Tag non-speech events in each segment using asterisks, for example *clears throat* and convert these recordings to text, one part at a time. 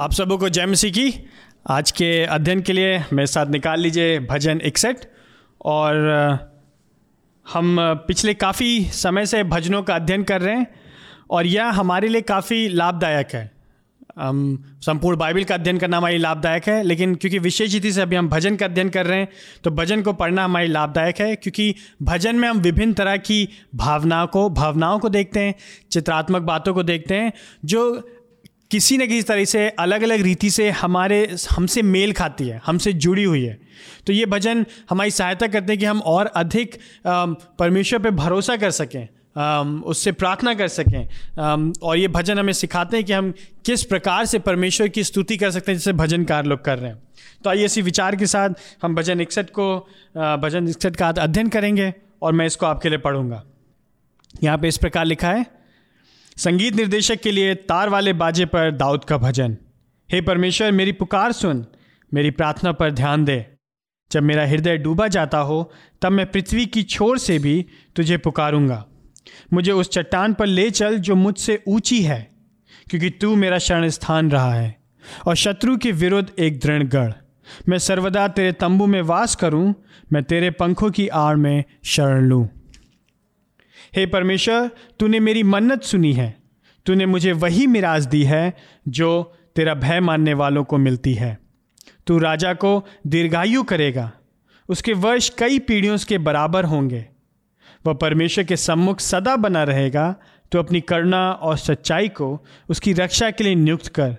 आप सबों को जय मसीह की। आज के अध्ययन के लिए मेरे साथ निकाल लीजिए भजन इकसठ। और हम पिछले काफ़ी समय से भजनों का अध्ययन कर रहे हैं और यह हमारे लिए काफ़ी लाभदायक है। हम संपूर्ण बाइबल का अध्ययन करना हमारी लाभदायक है, लेकिन क्योंकि विशेष रीति से अभी हम भजन का अध्ययन कर रहे हैं तो भजन को पढ़ना हमारी लाभदायक है, क्योंकि भजन में हम विभिन्न तरह की भावनाओं को भावनाओं को देखते हैं, चित्रात्मक बातों को देखते हैं, जो किसी न किसी तरह से अलग अलग रीति से हमारे, हमसे मेल खाती है, हमसे जुड़ी हुई है। तो ये भजन हमारी सहायता करते हैं कि हम और अधिक परमेश्वर पे भरोसा कर सकें उससे प्रार्थना कर सकें और ये भजन हमें सिखाते हैं कि हम किस प्रकार से परमेश्वर की स्तुति कर सकते हैं जैसे भजनकार लोग कर रहे हैं। तो आइए इसी विचार के साथ हम भजन इकसठ को भजन इकसठ का अध्ययन करेंगे और मैं इसको आपके लिए पढ़ूँगा। यहाँ पे इस प्रकार लिखा है संगीत निर्देशक के लिए तार वाले बाजे पर दाऊद का भजन। हे परमेश्वर, मेरी पुकार सुन, मेरी प्रार्थना पर ध्यान दे। जब मेरा हृदय डूबा जाता हो, तब मैं पृथ्वी की छोर से भी तुझे पुकारूँगा। मुझे उस चट्टान पर ले चल जो मुझसे ऊँची है, क्योंकि तू मेरा शरण स्थान रहा है, और शत्रु के विरुद्ध एक दृढ़ गढ़। मैं सर्वदा तेरे तंबू में वास करूँ, मैं तेरे पंखों की आड़ में शरण लूँ। हे परमेश्वर, तूने मेरी मन्नत सुनी है। तूने मुझे वही मिराज दी है जो तेरा भय मानने वालों को मिलती है। तू राजा को दीर्घायु करेगा। उसके वर्ष कई पीढ़ियों के बराबर होंगे। वह परमेश्वर के सम्मुख सदा बना रहेगा। तो अपनी करुणा और सच्चाई को उसकी रक्षा के लिए नियुक्त कर।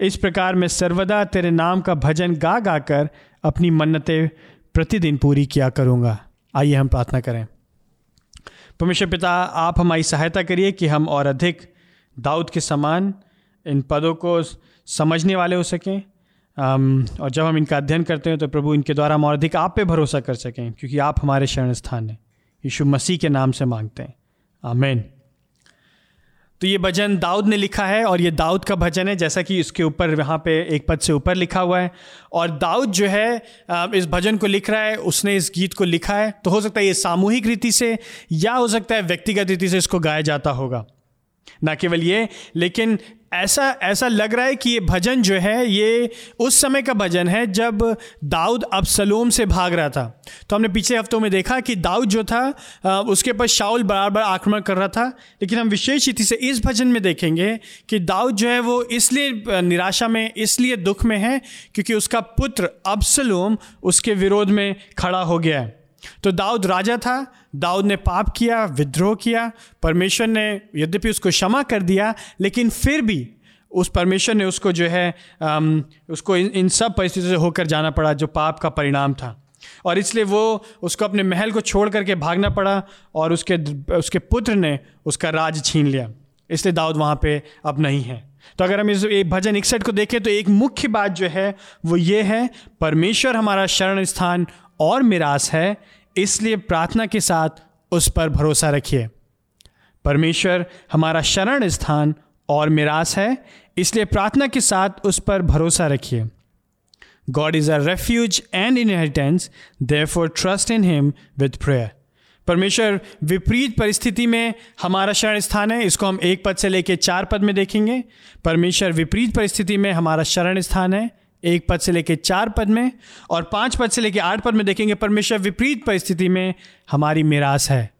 इस प्रकार मैं सर्वदा तेरे नाम का भजन गा गा कर अपनी मन्नतें प्रतिदिन पूरी किया करूँगा। आइए हम प्रार्थना करें। परमेश्वर पिता, आप हमारी सहायता करिए कि हम और अधिक दाऊद के समान इन पदों को समझने वाले हो सकें। और जब हम इनका अध्ययन करते हैं तो प्रभु इनके द्वारा हम और अधिक आप पे भरोसा कर सकें, क्योंकि आप हमारे शरण स्थान हैं। यीशु मसीह के नाम से मांगते हैं। आमेन। तो ये भजन दाऊद ने लिखा है और ये दाऊद का भजन है, जैसा कि इसके ऊपर यहाँ पे एक पद से ऊपर लिखा हुआ है। और दाऊद जो है इस भजन को लिख रहा है, उसने इस गीत को लिखा है। तो हो सकता है ये सामूहिक रीति से या हो सकता है व्यक्तिगत रीति से इसको गाया जाता होगा। ना केवल ये, लेकिन ऐसा ऐसा लग रहा है कि ये भजन जो है, ये उस समय का भजन है जब दाऊद अबसलोम से भाग रहा था। तो हमने पिछले हफ्तों में देखा कि दाऊद जो था उसके पास शाउल बार बार आक्रमण कर रहा था, लेकिन हम विशेष रीति से इस भजन में देखेंगे कि दाऊद जो है वो इसलिए निराशा में, इसलिए दुख में है क्योंकि उसका पुत्र अबसलोम उसके विरोध में खड़ा हो गया है। तो दाऊद राजा था दाऊद ने पाप किया विद्रोह किया परमेश्वर ने यद्यपि उसको क्षमा कर दिया लेकिन फिर भी उस परमेश्वर ने उसको जो है आम, उसको इन, इन सब परिस्थितियों से होकर जाना पड़ा जो पाप का परिणाम था। और इसलिए वो उसको अपने महल को छोड़ करके भागना पड़ा और उसके उसके पुत्र ने उसका राज छीन लिया। इसलिए दाऊद वहाँ पे अब नहीं है। तो अगर हम इस एक भजन इकसठ को देखें तो एक मुख्य बात जो है वो ये है परमेश्वर हमारा शरण स्थान और मिरास है, इसलिए प्रार्थना के साथ उस पर भरोसा रखिए। परमेश्वर, हमारा शरण स्थान और मिरास है, इसलिए प्रार्थना के साथ उस पर भरोसा रखिए। God is a refuge and inheritance therefore trust in him with prayer परमेश्वर, विपरीत परिस्थिति में हमारा शरण स्थान है, इसको हम एक पद से लेकर चार पद में देखेंगे। परमेश्वर, विपरीत परिस्थिति में हमारा शरण स्थान है एक पद से लेकर चार पद में और पाँच पद से लेकर आठ पद में देखेंगे, परमेश्वर विपरीत परिस्थिति में हमारी मिरास है।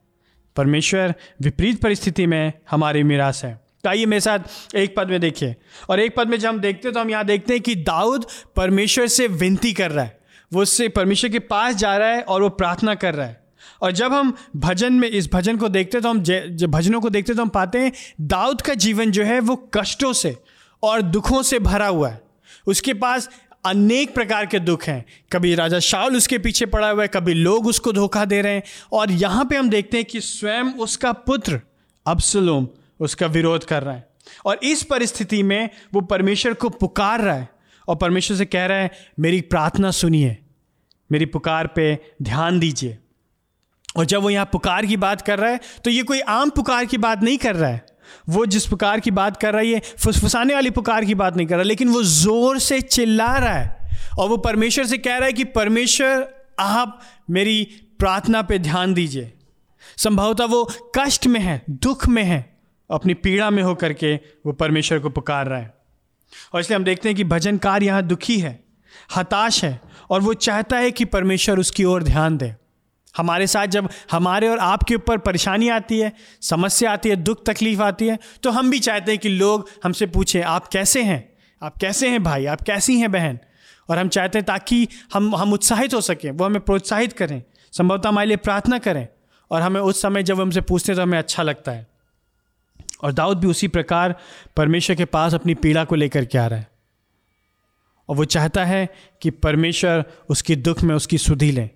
परमेश्वर विपरीत परिस्थिति में हमारी मिरास है। तो आइए मेरे साथ एक पद में देखिए। और एक पद में जब हम देखते हैं तो हम यहाँ देखते हैं कि दाऊद परमेश्वर से विनती कर रहा है। वो उससे परमेश्वर के पास जा रहा है और वो प्रार्थना कर रहा है। और जब हम भजन में, इस भजन को देखते तो हम जब भजनों को देखते तो हम पाते हैं, दाऊद का जीवन जो है वो कष्टों से और दुखों से भरा हुआ है। उसके पास अनेक प्रकार के दुख हैं। कभी राजा शाउल उसके पीछे पड़ा हुआ है, कभी लोग उसको धोखा दे रहे हैं। और यहाँ पे हम देखते हैं कि स्वयं उसका पुत्र अबसलोम उसका विरोध कर रहा है। और इस परिस्थिति में वो परमेश्वर को पुकार रहा है और परमेश्वर से कह रहा है, मेरी प्रार्थना सुनिए, मेरी पुकार पे ध्यान दीजिए। और जब वो यहाँ पुकार की बात कर रहा है तो ये कोई आम पुकार की बात नहीं कर रहा है। वो जिस पुकार की बात कर रही है, फुसफुसाने वाली पुकार की बात नहीं कर रहा, लेकिन वो ज़ोर से चिल्ला रहा है। और वो परमेश्वर से कह रहा है कि, परमेश्वर, आप मेरी प्रार्थना पे ध्यान दीजिए। संभवतः वो कष्ट में है, दुख में है, अपनी पीड़ा में होकर के वो परमेश्वर को पुकार रहा है। और इसलिए हम देखते हैं कि भजनकार यहाँ दुखी है, हताश है, और वो चाहता है कि परमेश्वर उसकी ओर ध्यान दे। हमारे साथ जब हमारे और आपके ऊपर परेशानी आती है, समस्या आती है, दुख, तकलीफ़ आती है तो हम भी चाहते हैं कि लोग हमसे पूछें, आप कैसे हैं? आप कैसे हैं भाई? आप कैसी हैं बहन? और हम चाहते हैं ताकि हम हम उत्साहित हो सकें, वो हमें प्रोत्साहित करें, संभवतः हमारे लिए प्रार्थना करें, और हमें उस समय जब हमसे पूछते हैं तो हमें अच्छा लगता है। और दाऊद भी उसी प्रकार परमेश्वर के पास अपनी पीड़ा को लेकर के आ रहा है। और वो चाहता है कि परमेश्वर उसकी दुख में उसकी सुधी लें।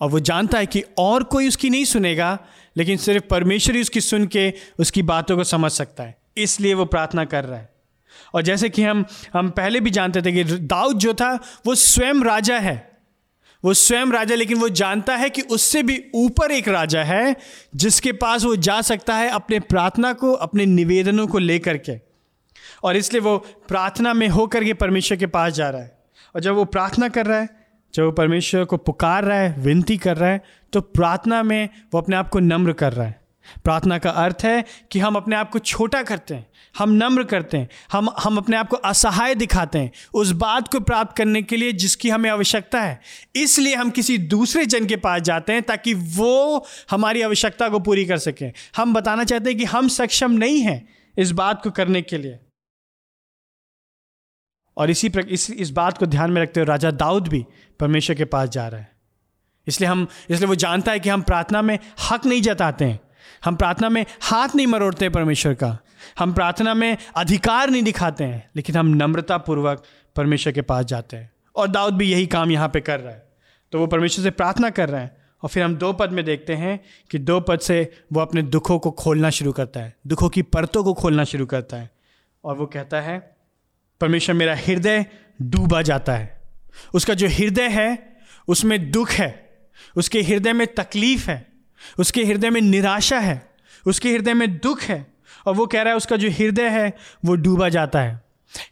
और वो जानता है कि और कोई उसकी नहीं सुनेगा, लेकिन सिर्फ़ परमेश्वर ही उसकी सुन के उसकी बातों को समझ सकता है। इसलिए वो प्रार्थना कर रहा है। और जैसे कि हम हम पहले भी जानते थे कि दाऊद जो था, वो स्वयं राजा है। वो स्वयं राजा, लेकिन वो जानता है कि उससे भी ऊपर एक राजा है, जिसके पास वो जा सकता है अपने प्रार्थना को, अपने निवेदनों को लेकर के। और इसलिए वो प्रार्थना में होकर के परमेश्वर के पास जा रहा है। और जब वो प्रार्थना कर रहा है जब वो परमेश्वर को पुकार रहा है विनती कर रहा है तो प्रार्थना में वो अपने आप को नम्र कर रहा है। प्रार्थना का अर्थ है कि हम अपने आप को छोटा करते हैं हम नम्र करते हैं हम हम अपने आप को असहाय दिखाते हैं उस बात को प्राप्त करने के लिए जिसकी हमें आवश्यकता है। इसलिए हम किसी दूसरे जन के पास जाते हैं ताकि वो हमारी आवश्यकता को पूरी कर सकें। हम बताना चाहते हैं कि हम सक्षम नहीं हैं इस बात को करने के लिए। और इसी प्र, इस इस बात को ध्यान में रखते हुए राजा दाऊद भी परमेश्वर के पास जा रहा है। इसलिए हम, इसलिए वो जानता है कि हम प्रार्थना में हक नहीं जताते हैं। हम प्रार्थना में हाथ नहीं मरोड़ते परमेश्वर का। हम प्रार्थना में अधिकार नहीं दिखाते हैं, लेकिन हम नम्रता पूर्वक परमेश्वर के पास जाते हैं। और दाऊद भी यही काम यहाँ पे कर रहा है। तो वो परमेश्वर से प्रार्थना कर रहे हैं। और फिर हम दो पद में देखते हैं कि दो पद से वो अपने दुखों को खोलना शुरू करता है। दुखों की परतों को खोलना शुरू करता है। और वो कहता है, परमेश्वर मेरा हृदय डूबा जाता है। उसका जो हृदय है, उसमें दुख है, उसके हृदय में तकलीफ़ है, उसके हृदय में निराशा है, उसके हृदय में दुख है, और वो कह रहा है उसका जो हृदय है, वो डूबा जाता है।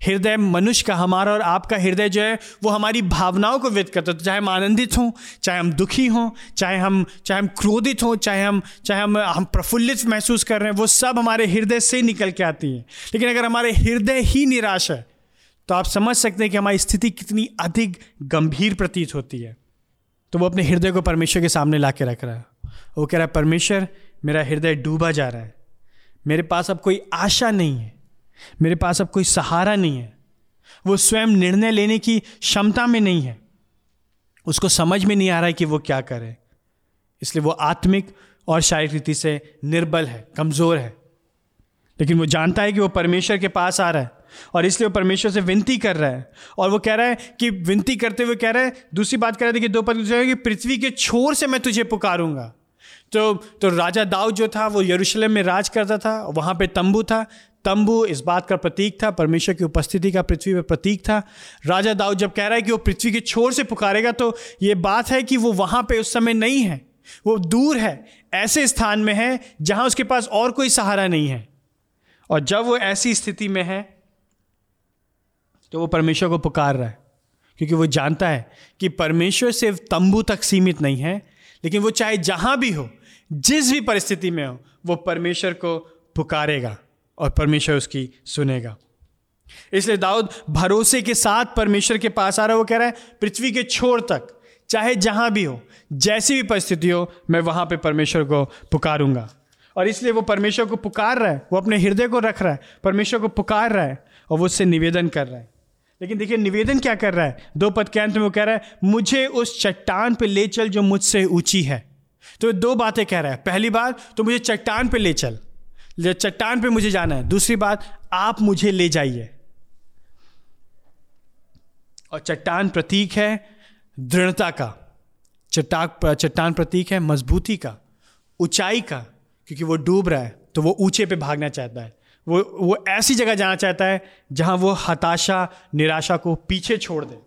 हृदय मनुष्य का, हमारा और आपका हृदय जो है, वो हमारी भावनाओं को व्यक्त करता है। चाहे हम आनंदित हों, चाहे हम दुखी हों, चाहे हम चाहे हम क्रोधित हों, चाहे हम चाहे हम हम प्रफुल्लित महसूस कर रहे हैं, वो सब हमारे हृदय से निकल के आती है। लेकिन अगर हमारे हृदय ही निराश है तो आप समझ सकते हैं कि हमारी स्थिति कितनी अधिक गंभीर प्रतीत होती है। तो वो अपने हृदय को परमेश्वर के सामने ला के रख रहा है। वो कह रहा है, परमेश्वर, मेरा हृदय डूबा जा रहा है। मेरे पास अब कोई आशा नहीं है। मेरे पास अब कोई सहारा नहीं है। वो स्वयं निर्णय लेने की क्षमता में नहीं है। उसको समझ में नहीं आ रहा है कि वो क्या करे। इसलिए वो आत्मिक और शारीरिक रीति से निर्बल है, कमज़ोर है। लेकिन वो जानता है कि वो परमेश्वर के पास आ रहा है। और इसलिए वो परमेश्वर से विनती कर रहा है। और वो कह रहा है कि विनती करते हुए कह रहा है, दूसरी बात कह रहा है कि दो पद कि पृथ्वी के छोर से मैं तुझे पुकारूँगा। तो तो राजा दाऊद जो था, वो यरूशलेम में राज करता था, वहाँ पे तंबू था। तंबू इस बात का प्रतीक था, परमेश्वर की उपस्थिति का पृथ्वी पर प्रतीक था। राजा दाऊद जब कह रहा है कि वो पृथ्वी के छोर से पुकारेगा तो ये बात है कि वो वहाँ पे उस समय नहीं है। वो दूर है, ऐसे स्थान में है जहाँ उसके पास और कोई सहारा नहीं है। और जब वो ऐसी स्थिति में है तो वो परमेश्वर को पुकार रहा है। क्योंकि वो जानता है कि परमेश्वर सिर्फ़ तंबू तक सीमित नहीं है, लेकिन वो चाहे जहाँ भी हो, जिस भी परिस्थिति में हो, वो परमेश्वर को पुकारेगा और परमेश्वर उसकी सुनेगा। इसलिए दाऊद भरोसे के साथ परमेश्वर के पास आ रहा है। वो कह रहा है, पृथ्वी के छोर तक, चाहे जहाँ भी हो, जैसी भी परिस्थिति हो, मैं वहाँ पे परमेश्वर को पुकारूँगा। और इसलिए वो परमेश्वर को पुकार रहा है, वो अपने हृदय को रख रहा है, परमेश्वर को पुकार रहा है और वो उससे निवेदन कर रहा है। लेकिन देखिए, निवेदन क्या कर रहा है? दो पद के अंत में वो कह रहा है, मुझे उस चट्टान पे ले चल जो मुझसे ऊँची है। तो दो बातें कह रहा है। पहली बात तो मुझे चट्टान पे ले चल। चट्टान पे मुझे जाना है। दूसरी बात, आप मुझे ले जाइए। और चट्टान प्रतीक है दृढ़ता का। चट्टाक, चट्टान प्रतीक है मजबूती का, ऊंचाई का, क्योंकि वो डूब रहा है तो वो ऊँचे पे भागना चाहता है। वो वो ऐसी जगह जाना चाहता है जहाँ वो हताशा, निराशा को पीछे छोड़ दे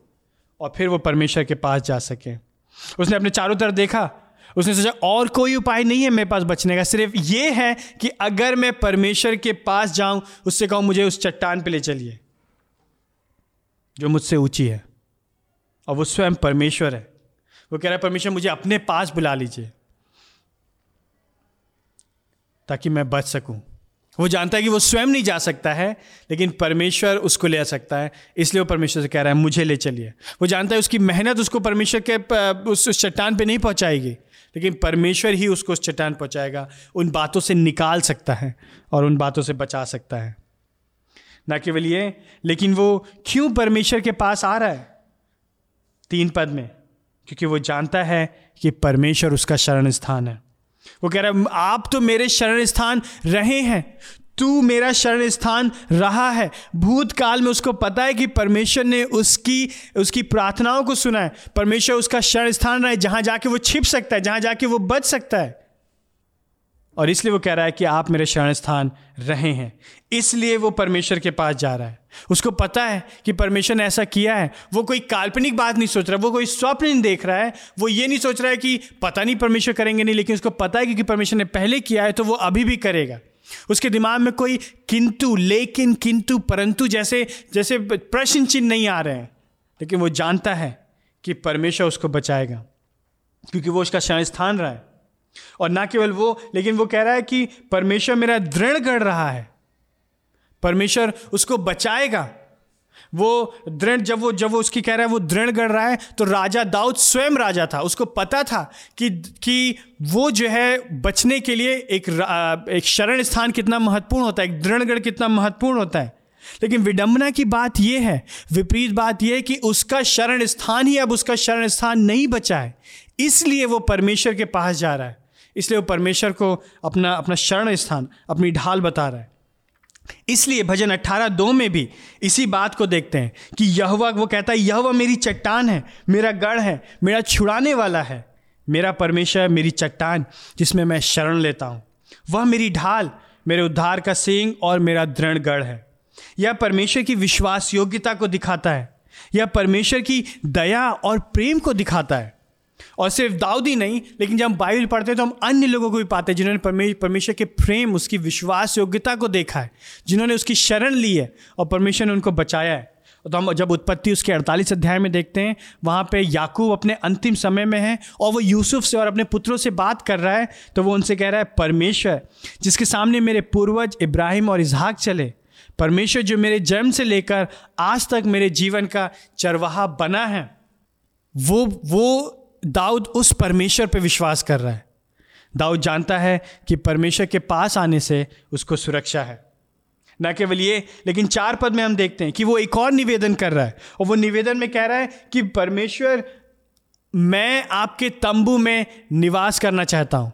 और फिर वो परमेश्वर के पास जा सके। उसने अपने चारों तरफ़ देखा। उसने सोचा, और कोई उपाय नहीं है मेरे पास बचने का, सिर्फ़ ये है कि अगर मैं परमेश्वर के पास जाऊँ, उससे कहूँ, मुझे उस चट्टान पे ले चलिए, जो मुझसे ऊँची है। और वो स्वयं परमेश्वर है। वो कह रहा है, परमेश्वर, मुझे अपने पास बुला लीजिए, ताकि मैं बच सकूँ। वो जानता है कि वो स्वयं नहीं जा सकता है, लेकिन परमेश्वर उसको ले आ सकता है। इसलिए वो परमेश्वर से कह रहा है, मुझे ले चलिए। वो जानता है उसकी मेहनत उसको परमेश्वर के उस चट्टान पे नहीं पहुंचाएगी, लेकिन परमेश्वर ही उसको उस चट्टान पहुंचाएगा। उन बातों से निकाल सकता है और उन बातों से बचा सकता है। ना केवल ये, लेकिन वो क्यों परमेश्वर के पास आ रहा है? तीन पद में, क्योंकि वो जानता है कि परमेश्वर उसका शरण स्थान है। वो कह रहा है, आप तो मेरे शरण स्थान रहे हैं, तू मेरा शरण स्थान रहा है। भूतकाल में उसको पता है कि परमेश्वर ने उसकी उसकी प्रार्थनाओं को सुना है। परमेश्वर उसका शरण स्थान रहा है, जहाँ जाके वो छिप सकता है, जहाँ जाके वो बच सकता है। और इसलिए वो कह रहा है कि आप मेरे शरण स्थान रहे हैं। इसलिए वो परमेश्वर के पास जा रहा है। उसको पता है कि परमेश्वर ने ऐसा किया है। वो कोई काल्पनिक बात नहीं सोच रहा, वो कोई स्वप्न नहीं देख रहा है। वो ये नहीं सोच रहा है कि पता नहीं परमेश्वर करेंगे नहीं, लेकिन उसको पता है क्योंकि परमेश्वर ने पहले किया है तो वो अभी भी करेगा। उसके दिमाग में कोई किंतु, लेकिन किंतु, परंतु जैसे जैसे प्रश्न चिन्ह नहीं आ रहे हैं। लेकिन वो जानता है कि परमेश्वर उसको बचाएगा, क्योंकि वो उसका शरण स्थान रहा है। और ना केवल वो, लेकिन वो कह रहा है कि परमेश्वर मेरा दृढ़ कर रहा है। परमेश्वर उसको बचाएगा। वो दृढ़, जब वो जब वो उसकी कह रहा है वो दृढ़ गढ़ रहा है तो राजा दाऊद स्वयं राजा था। उसको पता था कि कि वो जो है बचने के लिए एक एक शरण स्थान कितना महत्वपूर्ण होता है, एक दृढ़गढ़ कितना महत्वपूर्ण होता है। लेकिन विडंबना की बात यह है, विपरीत बात यह है कि उसका शरण स्थान ही अब उसका शरण स्थान नहीं बचा है। इसलिए वो परमेश्वर के पास जा रहा है। इसलिए वो परमेश्वर को अपना अपना शरण स्थान अपनी ढाल बता रहा है। इसलिए भजन अट्ठारह दो में भी इसी बात को देखते हैं कि यहवा, वो कहता है, यहवा मेरी चट्टान है, मेरा गढ़ है, मेरा छुड़ाने वाला है। मेरा परमेश्वर मेरी चट्टान, जिसमें मैं शरण लेता हूँ। वह मेरी ढाल, मेरे उद्धार का सिंह और मेरा दृढ़ गढ़ है। यह परमेश्वर की विश्वास योग्यता को दिखाता है। यह परमेश्वर की दया और प्रेम को दिखाता है। और सिर्फ़ दाऊद ही नहीं, लेकिन जब हम बाइबल पढ़ते हैं तो हम अन्य लोगों को भी पाते हैं जिन्होंने परमेश्वर के प्रेम, उसकी विश्वास, योग्यता को देखा है, जिन्होंने उसकी शरण ली है और परमेश्वर ने उनको बचाया है। तो हम जब उत्पत्ति उसके अड़तालीस अध्याय में देखते हैं, वहाँ पे याकूब अपने अंतिम समय में है और वो यूसुफ से और अपने पुत्रों से बात कर रहा है तो वो उनसे कह रहा है, परमेश्वर, जिसके सामने मेरे पूर्वज इब्राहिम और इजहाक चले, परमेश्वर जो मेरे जन्म से लेकर आज तक मेरे जीवन का चरवाहा बना है, वो वो दाऊद उस परमेश्वर पर विश्वास कर रहा है। दाऊद जानता है कि परमेश्वर के पास आने से उसको सुरक्षा है। न केवल ये, लेकिन चार पद में हम देखते हैं कि वो एक और निवेदन कर रहा है। और वो निवेदन में कह रहा है कि परमेश्वर, मैं आपके तंबू में निवास करना चाहता हूँ।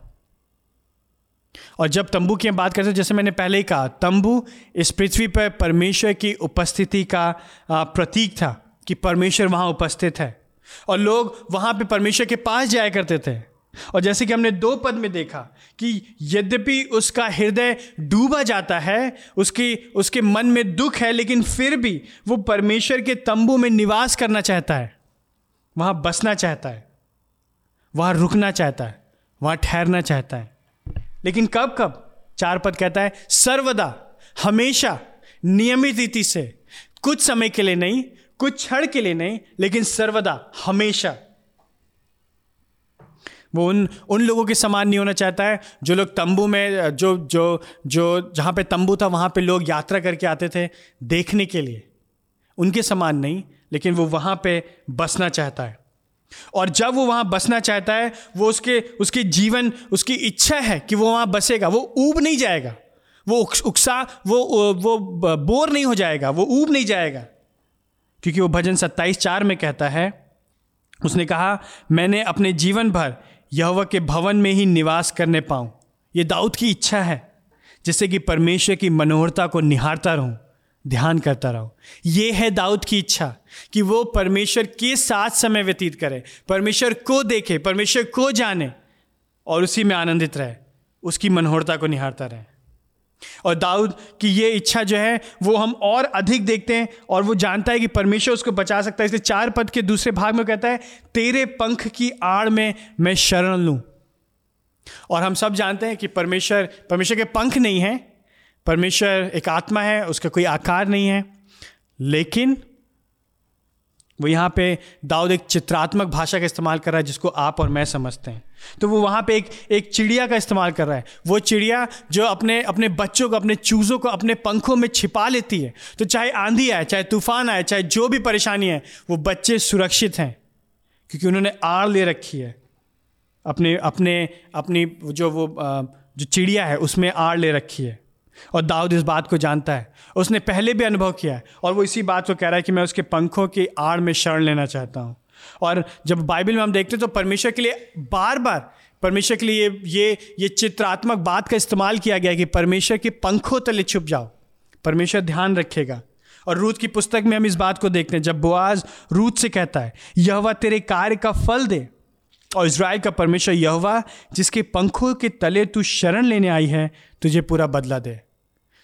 और जब तंबू की हम बात करते हैं, जैसे मैंने पहले ही कहा, तंबू इस पृथ्वी पर परमेश्वर की उपस्थिति का प्रतीक था कि परमेश्वर वहाँ उपस्थित है। और लोग वहाँ पे परमेश्वर के पास जाया करते थे। और जैसे कि हमने दो पद में देखा कि यद्यपि उसका हृदय डूबा जाता है, उसकी, उसके मन में दुख है, लेकिन फिर भी वो परमेश्वर के तंबू में निवास करना चाहता है। वहाँ बसना चाहता है, वहाँ रुकना चाहता है, वहाँ ठहरना चाहता है। लेकिन कब कब? चार पद कहता है, सर्वदा, हमेशा, नियमित रीति से, कुछ समय के लिए नहीं कुछ क्षण के लिए नहीं, लेकिन सर्वदा, हमेशा। वो उन उन लोगों के समान नहीं होना चाहता है, जो लोग तंबू में, जो जो जो जहाँ पे तंबू था, वहाँ पे लोग यात्रा करके आते थे, देखने के लिए। उनके समान नहीं, लेकिन वो वहाँ पे बसना चाहता है। और जब वो वहाँ बसना चाहता है, वो उसके उसके जीवन, उसकी इच्छा है कि वो वहाँ बसेगा। वो ऊब नहीं जाएगा। वो उकसा वो वो बोर नहीं हो जाएगा। वो ऊब नहीं जाएगा। क्योंकि वो भजन सत्ताईस चार में कहता है, उसने कहा, मैंने अपने जीवन भर यह के भवन में ही निवास करने पाऊँ। ये दाऊद की इच्छा है, जिससे कि परमेश्वर की मनोहरता को निहारता रहूँ, ध्यान करता रहूँ। ये है दाऊद की इच्छा कि वो परमेश्वर के साथ समय व्यतीत करे, परमेश्वर को देखे, परमेश्वर को जाने और उसी में आनंदित रहे, उसकी मनोहरता को निहारता रहे। और दाऊद की ये इच्छा जो है, वो हम और अधिक देखते हैं और वो जानता है कि परमेश्वर उसको बचा सकता है। इसलिए चार पद के दूसरे भाग में कहता है, तेरे पंख की आड़ में मैं शरण लूँ। और हम सब जानते हैं कि परमेश्वर परमेश्वर के पंख नहीं हैं। परमेश्वर एक आत्मा है, उसका कोई आकार नहीं है। लेकिन वो यहाँ पे दाऊद एक चित्रात्मक भाषा का इस्तेमाल कर रहा है जिसको आप और मैं समझते हैं। तो वो वहाँ पे एक एक चिड़िया का इस्तेमाल कर रहा है। वो चिड़िया जो अपने अपने बच्चों को, अपने चूज़ों को अपने पंखों में छिपा लेती है। तो चाहे आंधी आए, चाहे तूफ़ान आए, चाहे जो भी परेशानी है, वो बच्चे सुरक्षित हैं। क्योंकि उन्होंने आड़ ले रखी है। अपने अपने, अपनी जो वो जो चिड़िया है, उसमें आड़ ले रखी है। और दाऊद इस बात को जानता है। उसने पहले भी अनुभव किया है और वो इसी बात को कह रहा है कि मैं उसके पंखों की आड़ में शरण लेना चाहता हूँ। और जब बाइबल में हम देखते हैं तो परमेश्वर के लिए बार बार परमेश्वर के लिए ये ये चित्रात्मक बात का इस्तेमाल किया गया कि परमेश्वर के पंखों तले छुप जाओ। परमेश्वर ध्यान रखेगा। और रूत की पुस्तक में हम इस बात को देखते हैं, जब बुआज रूत से कहता है यह तेरे कार्य का फल दे। और इसराइल का परमेश्वर, यहवा, जिसके पंखों के तले तू शरण लेने आई है, तुझे पूरा बदला दे।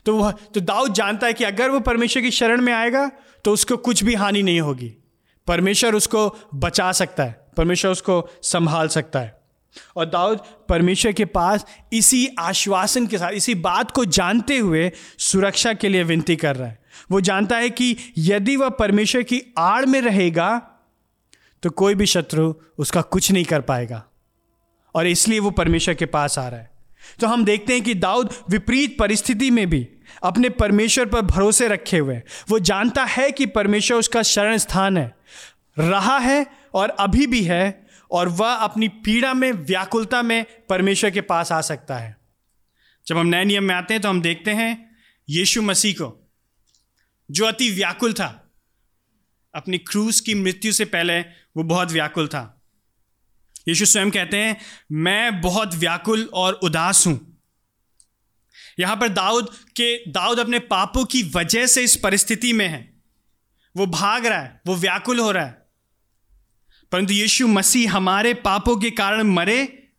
तो वह तो दाऊद जानता है कि अगर वो परमेश्वर की शरण में आएगा तो उसको कुछ भी हानि नहीं होगी। परमेश्वर उसको बचा सकता है, परमेश्वर उसको संभाल सकता है। और दाऊद परमेश्वर के पास इसी आश्वासन के साथ, इसी बात को जानते हुए सुरक्षा के लिए विनती कर रहा है। वो जानता है कि यदि वह परमेश्वर की आड़ में रहेगा तो कोई भी शत्रु उसका कुछ नहीं कर पाएगा। और इसलिए वो परमेश्वर के पास आ रहा है। तो हम देखते हैं कि दाऊद विपरीत परिस्थिति में भी अपने परमेश्वर पर भरोसे रखे हुए वो जानता है कि परमेश्वर उसका शरण स्थान है। रहा है और अभी भी है और वह अपनी पीड़ा में, व्याकुलता में परमेश्वर के पास आ सकता है। जब हम नए नियम में आते हैं तो हम देखते हैं यीशु मसीह को, जो अति व्याकुल था। अपनी क्रूस की मृत्यु से पहले वो बहुत व्याकुल था। यीशु स्वयं कहते हैं, मैं बहुत व्याकुल और उदास हूँ। यहाँ पर दाऊद के, दाऊद अपने पापों की वजह से इस परिस्थिति में है। वो भाग रहा है, वो व्याकुल हो रहा है। परंतु यीशु मसीह हमारे पापों के कारण मरे,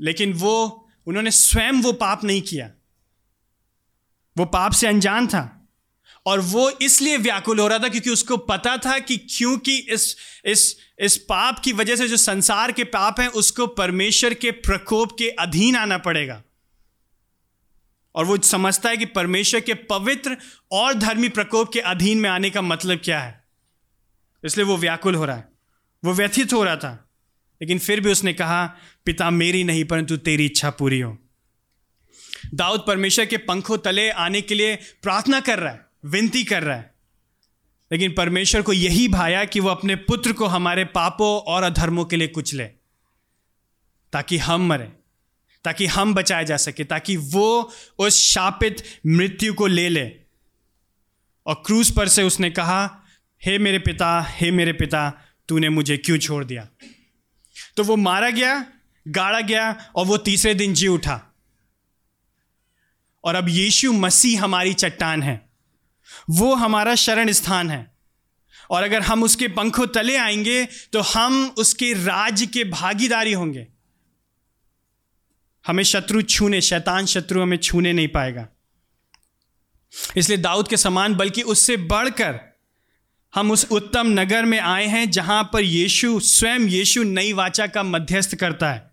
लेकिन वो, उन्होंने स्वयं वो पाप नहीं किया। वो पाप से अनजान था। और वो इसलिए व्याकुल हो रहा था क्योंकि उसको पता था कि क्योंकि इस इस इस पाप की वजह से जो संसार के पाप हैं, उसको परमेश्वर के प्रकोप के अधीन आना पड़ेगा। और वो समझता है कि परमेश्वर के पवित्र और धर्मी प्रकोप के अधीन में आने का मतलब क्या है। इसलिए वो व्याकुल हो रहा है। वो व्यथित हो रहा था। लेकिन फिर भी उसने कहा, पिता मेरी नहीं, परंतु तेरी इच्छा पूरी हो। दाऊद परमेश्वर के पंखों तले आने के लिए प्रार्थना कर रहा है। विनती कर रहा है। लेकिन परमेश्वर को यही भाया कि वो अपने पुत्र को हमारे पापों और अधर्मों के लिए कुचले ताकि हम मरें, ताकि हम बचाए जा सके, ताकि वो उस शापित मृत्यु को ले ले। और क्रूज पर से उसने कहा, हे मेरे पिता, हे मेरे पिता, तूने मुझे क्यों छोड़ दिया? तो वो मारा गया, गाड़ा गया, और वो तीसरे दिन जी उठा। और अब यीशु मसीह हमारी चट्टान है। वो हमारा शरण स्थान है। और अगर हम उसके पंखों तले आएँगे तो हम उसके राज्य के भागीदारी होंगे। हमें शत्रु छूने, शैतान शत्रु हमें छूने नहीं पाएगा। इसलिए दाऊद के समान, बल्कि उससे बढ़कर हम उस उत्तम नगर में आए हैं, जहाँ पर यीशु, स्वयं यीशु नई वाचा का मध्यस्थ करता है।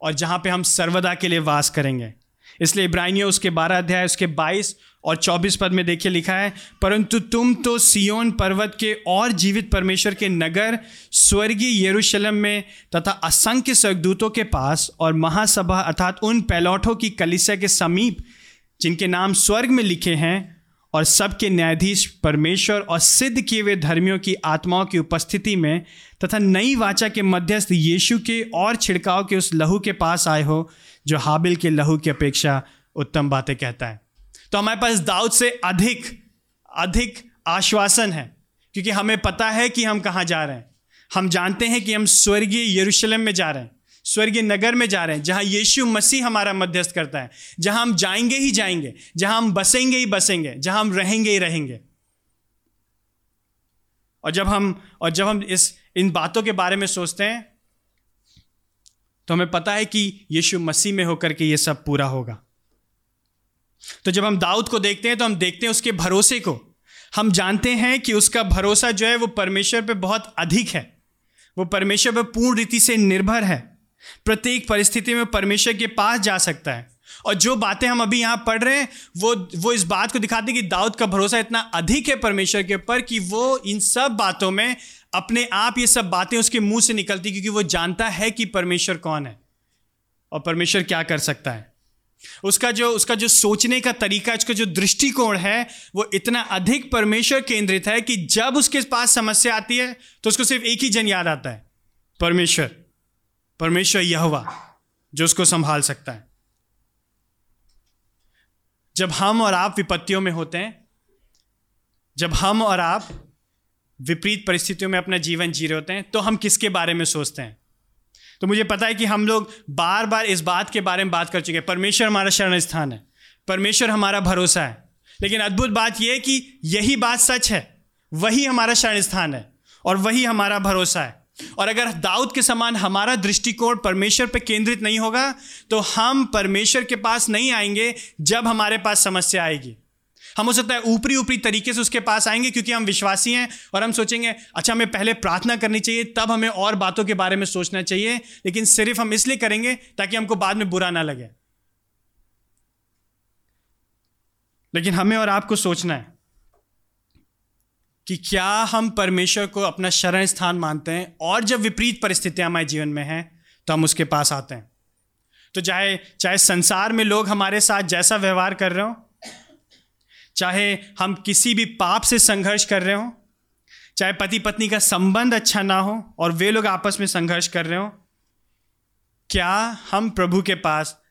और जहाँ पे हम सर्वदा के लिए वास करेंगे। इसलिए इब्राहिमियों उसके बारह अध्याय, उसके बाईस और चौबीस पद में देखिए लिखा है, परंतु तुम तो सियोन पर्वत के और जीवित परमेश्वर के नगर, स्वर्गीय यरूशलेम में तथा असंख्य स्वर्गदूतों के पास और महासभा अर्थात उन पैलौठों की कलिसिया के समीप, जिनके नाम स्वर्ग में लिखे हैं और सबके न्यायाधीश परमेश्वर और सिद्ध किए हुए धर्मियों की आत्माओं की उपस्थिति में तथा नई वाचा के मध्यस्थ यीशु के और छिड़काव के उस लहू के पास आए हो, जो हाबिल के लहू की अपेक्षा उत्तम बातें कहता है। तो हमारे पास दाऊद से अधिक अधिक आश्वासन है, क्योंकि हमें पता है कि हम कहाँ जा रहे हैं। हम जानते हैं कि हम स्वर्गीय यरूशलेम में जा रहे हैं, स्वर्गीय नगर में जा रहे हैं, जहाँ यीशु मसीह हमारा मध्यस्थ करता है, जहाँ हम जाएँगे ही जाएँगे, जहाँ हम बसेंगे ही बसेंगे, जहाँ हम रहेंगे ही रहेंगे। और जब हम, और जब हम इस, इन बातों के बारे में सोचते हैं तो हमें पता है कि यीशु मसीह में होकर के ये सब पूरा होगा। तो जब हम दाऊद को देखते हैं तो हम देखते हैं उसके भरोसे को। हम जानते हैं कि उसका भरोसा जो है, वो परमेश्वर पे बहुत अधिक है। वो परमेश्वर पर पूर्ण रीति से निर्भर है। प्रत्येक परिस्थिति में परमेश्वर के पास जा सकता है। और जो बातें हम अभी यहाँ पढ़ रहे हैं, वो वो इस बात को दिखाते हैं कि दाऊद का भरोसा इतना अधिक है परमेश्वर के ऊपर कि वो इन सब बातों में अपने आप ये सब बातें उसके मुँह से निकलती क्योंकि वो जानता है कि परमेश्वर कौन है। और परमेश्वर क्या कर सकता है? उसका जो उसका जो सोचने का तरीका, उसका जो दृष्टिकोण है, वो इतना अधिक परमेश्वर केंद्रित है कि जब उसके पास समस्या आती है तो उसको सिर्फ़ एक ही जन याद आता है। परमेश्वर। परमेश्वर यह जो उसको संभाल सकता है। जब हम और आप विपत्तियों में होते हैं, जब हम और आप विपरीत परिस्थितियों में अपना जीवन जी रहे होते हैं तो हम किसके बारे में सोचते हैं? तो मुझे पता है कि हम लोग बार बार इस बात के बारे में बात कर चुके हैं। परमेश्वर हमारा शरण स्थान है। परमेश्वर हमारा भरोसा है। लेकिन अद्भुत बात यह है कि यही बात सच है। वही हमारा शरण स्थान है और वही हमारा भरोसा है। और अगर दाऊद के समान हमारा दृष्टिकोण परमेश्वर पर केंद्रित नहीं होगा तो हम परमेश्वर के पास नहीं आएँगे जब हमारे पास समस्या आएगी। हम हो सकता है ऊपरी ऊपरी तरीके से उसके पास आएँगे क्योंकि हम विश्वासी हैं और हम सोचेंगे अच्छा हमें पहले प्रार्थना करनी चाहिए, तब हमें और बातों के बारे में सोचना चाहिए, लेकिन सिर्फ़ हम इसलिए करेंगे ताकि हमको बाद में बुरा ना लगे। लेकिन हमें और आपको सोचना है कि क्या हम परमेश्वर को अपना शरण स्थान मानते हैं और जब विपरीत परिस्थितियाँ हमारे जीवन में हैं तो हम उसके पास आते हैं। तो चाहे चाहे संसार में लोग हमारे साथ जैसा व्यवहार कर रहे हो चाहे हम किसी भी पाप से संघर्ष कर रहे हो, चाहे पति पत्नी का संबंध अच्छा ना हो और वे लोग आपस में संघर्ष कर रहे हो, क्या हम प्रभु के पास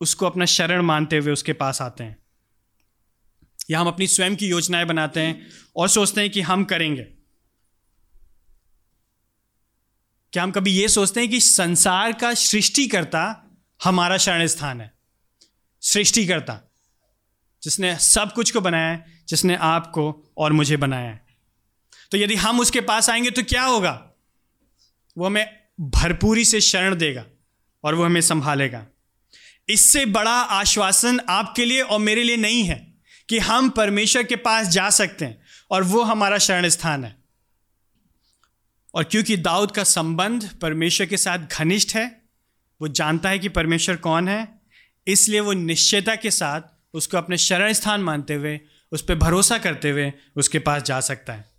उसको अपना शरण मानते हुए उसके पास आते हैं? या हम अपनी स्वयं की योजनाएँ बनाते हैं और सोचते हैं कि हम करेंगे? क्या हम कभी ये सोचते हैं कि संसार का सृष्टिकर्ता हमारा शरण स्थान है? सृष्टिकर्ता। जिसने सब कुछ को बनाया है, जिसने आपको और मुझे बनाया है। तो यदि हम उसके पास आएँगे तो क्या होगा? वो हमें भरपूरी से शरण देगा और वो हमें संभालेगा। इससे बड़ा आश्वासन आपके लिए और मेरे लिए नहीं है कि हम परमेश्वर के पास जा सकते हैं और वो हमारा शरण स्थान है। और क्योंकि दाऊद का संबंध परमेश्वर के साथ घनिष्ठ है, वो जानता है कि परमेश्वर कौन है, इसलिए वो निश्चयता के साथ उसको अपने शरण स्थान मानते हुए, उस पर भरोसा करते हुए उसके पास जा सकता है।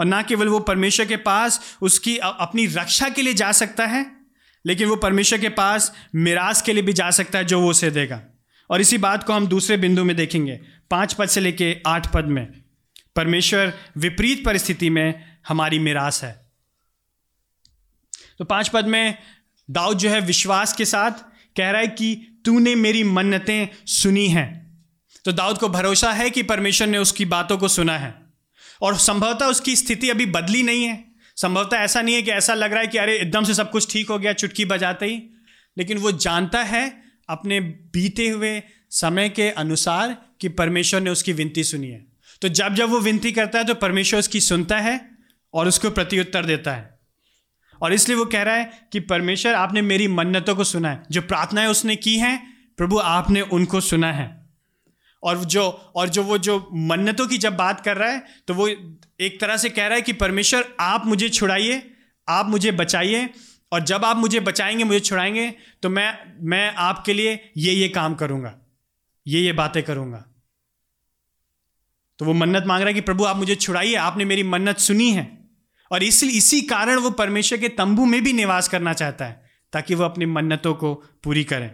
और ना केवल वो परमेश्वर के पास उसकी अपनी रक्षा के लिए जा सकता है, लेकिन वो परमेश्वर के पास मिराज के लिए भी जा सकता है जो वो उसे देगा। और इसी बात को हम दूसरे बिंदु में देखेंगे, पाँच पद से लेके आठ पद में। परमेश्वर विपरीत परिस्थिति में हमारी मिरास है। तो पाँच पद में दाऊद जो है विश्वास के साथ कह रहा है कि तूने मेरी मन्नतें सुनी हैं। तो दाऊद को भरोसा है कि परमेश्वर ने उसकी बातों को सुना है। और संभवतः उसकी स्थिति अभी बदली नहीं है। संभवतः ऐसा नहीं है कि ऐसा लग रहा है कि अरे, एकदम से सब कुछ ठीक हो गया, चुटकी बजाते ही। लेकिन वो जानता है अपने बीते हुए समय के अनुसार कि परमेश्वर ने उसकी विनती सुनी है। तो जब जब वो विनती करता है तो परमेश्वर उसकी सुनता है और उसको प्रत्युत्तर देता है। और इसलिए वो कह रहा है कि परमेश्वर, आपने मेरी मन्नतों को सुना है, जो प्रार्थनाएँ उसने की हैं, प्रभु, आपने उनको सुना है। और जो और जो वो, जो मन्नतों की जब बात कर रहा है तो वो एक तरह से कह रहा है कि परमेश्वर, आप मुझे छुड़ाइए, आप मुझे बचाइए, और जब आप मुझे बचाएँगे, मुझे छुड़ाएँगे तो मैं मैं आपके लिए ये ये काम करूँगा, ये ये बातें करूँगा। तो वो मन्नत मांग रहा है कि प्रभु, आप मुझे छुड़ाइए, आपने मेरी मन्नत सुनी है। और इसलिए इसी कारण वो परमेश्वर के तंबू में भी निवास करना चाहता है, ताकि वो अपनी मन्नतों को पूरी करें।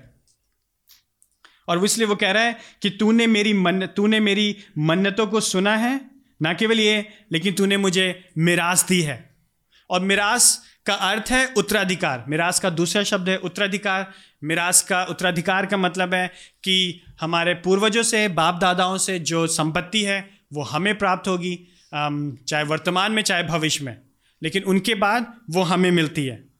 और वो इसलिए वो कह रहा है कि तूने मेरी मन तूने मेरी मन्नतों को सुना है, ना केवल ये, लेकिन तूने मुझे मिरास दी है। और मिरास का अर्थ है उत्तराधिकार। मिरास का दूसरा शब्द है उत्तराधिकार। मिरास का उत्तराधिकार का मतलब है कि हमारे पूर्वजों से बाप दादाओं से जो संपत्ति है, वो हमें प्राप्त होगी। चाहे वर्तमान में, चाहे भविष्य में। लेकिन उनके बाद वो हमें मिलती है।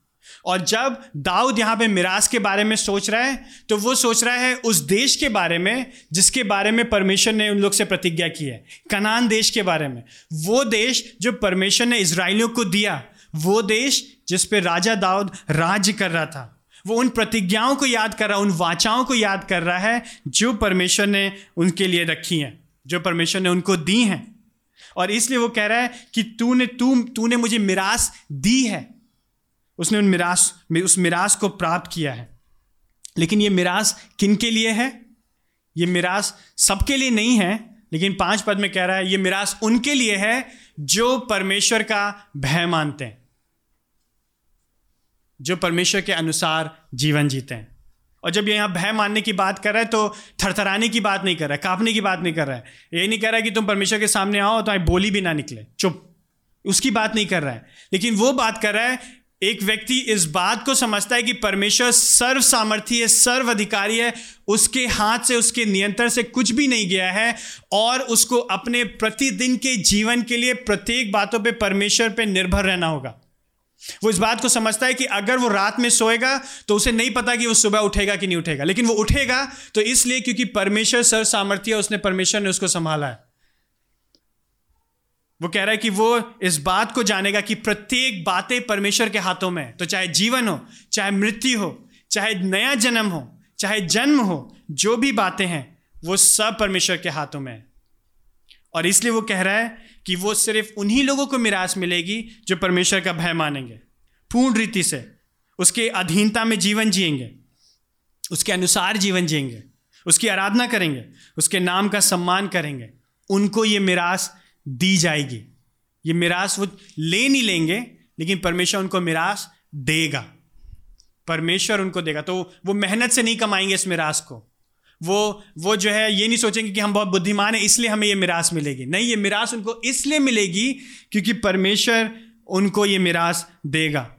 और जब दाऊद यहाँ पे मिरास के बारे में सोच रहा है तो वो सोच रहा है उस देश के बारे में, जिसके बारे में परमेश्वर ने उन लोग से प्रतिज्ञा की है। कनान देश के बारे में। वो देश जो परमेश्वर ने इसराइलियों को दिया, वो देश जिस पे राजा दाऊद राज्य कर रहा था, वो उन प्रतिज्ञाओं को याद कर रहा, उन वाचाओं को याद कर रहा है, जो परमेश्वर ने उनके लिए रखी हैं, जो परमेश्वर ने उनको दी हैं। और इसलिए वो कह रहा है कि तूने, तू, तूने मुझे मिरास दी है। उसने उन मिरास, उस मिरास को प्राप्त किया है। लेकिन ये मिरास किन के लिए है? ये मिरास सबके लिए नहीं है, लेकिन पाँच पद में कह रहा है, ये मिरास उनके लिए है जो परमेश्वर का भय मानते हैं, जो परमेश्वर के अनुसार जीवन जीते हैं। और जब ये यहाँ भय मानने की बात कर रहा है तो थरथराने की बात नहीं कर रहा है, कांपने की बात नहीं कर रहा है। ये नहीं कह रहा है कि तुम परमेश्वर के सामने आओ तो बोली भी ना निकले। चुप। उसकी बात नहीं कर रहा है। लेकिन वो बात कर रहा है, एक व्यक्ति इस बात को समझता है कि परमेश्वर सर्व सामर्थ्य है सर्व अधिकारी है, उसके हाथ से, उसके नियंत्रण से कुछ भी नहीं गया है, और उसको अपने प्रतिदिन के जीवन के लिए प्रत्येक बातों पे परमेश्वर पे निर्भर रहना होगा। वो इस बात को समझता है कि अगर वो रात में सोएगा तो उसे नहीं पता कि वो सुबह उठेगा कि नहीं उठेगा। लेकिन वो उठेगा तो इसलिए क्योंकि परमेश्वर सर्व सामर्थ्य उसने परमेश्वर ने उसको संभाला है। वो कह रहा है कि वो इस बात को जानेगा कि प्रत्येक बातें परमेश्वर के हाथों में तो चाहे जीवन हो, चाहे मृत्यु हो, चाहे नया जन्म हो, चाहे जन्म हो, जो भी बातें हैं, वो सब परमेश्वर के हाथों में है। और इसलिए वो कह रहा है कि वो सिर्फ़ उन्हीं लोगों को मिरास मिलेगी जो परमेश्वर का भय मानेंगे। पूर्ण रीति से उसके अधीनता में जीवन जिएँगे, उसके अनुसार जीवन जिएँगे, उसकी आराधना करेंगे, उसके नाम का सम्मान करेंगे, उनको ये मिरास दी जाएगी। ये मिरास वो ले नहीं लेंगे, लेकिन परमेश्वर उनको मिरास देगा। परमेश्वर उनको देगा। तो वो मेहनत से नहीं कमाएँगे इस मिरास को। वो वो जो है, ये नहीं सोचेंगे कि हम बहुत बुद्धिमान हैं, इसलिए हमें ये मिरास मिलेगी। नहीं, ये मिरास उनको इसलिए मिलेगी क्योंकि परमेश्वर उनको ये मिरास देगा।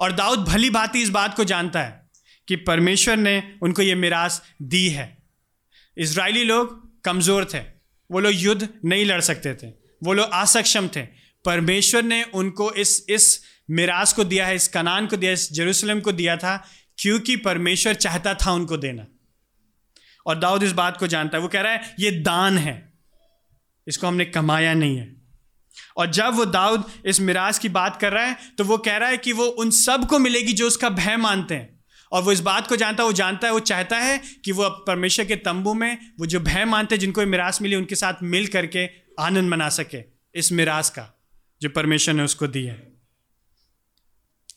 और दाऊद भली भांति इस बात को जानता है कि परमेश्वर ने उनको ये मिरास दी है। इसराइली लोग कमज़ोर थे। वो लोग युद्ध नहीं लड़ सकते थे। वो लोग असक्षम थे। परमेश्वर ने उनको इस इस मिरास को दिया है, इस कनान को दिया इस जेरूसलम को दिया था, क्योंकि परमेश्वर चाहता था उनको देना। और दाऊद इस बात को जानता है, वो कह रहा है, ये दान है। इसको हमने कमाया नहीं है। और जब वो दाऊद इस मिराज की बात कर रहा है तो वो कह रहा है कि वो उन सबको मिलेगी जो उसका भय मानते हैं। और वो इस बात को जानता है, वो जानता है, वो चाहता है कि वो परमेश्वर के तंबू में वो जो भय मानते हैं, जिनको मिरास मिली, उनके साथ मिल करके आनंद मना सके इस मिरास का, जो परमेश्वर ने उसको दी है।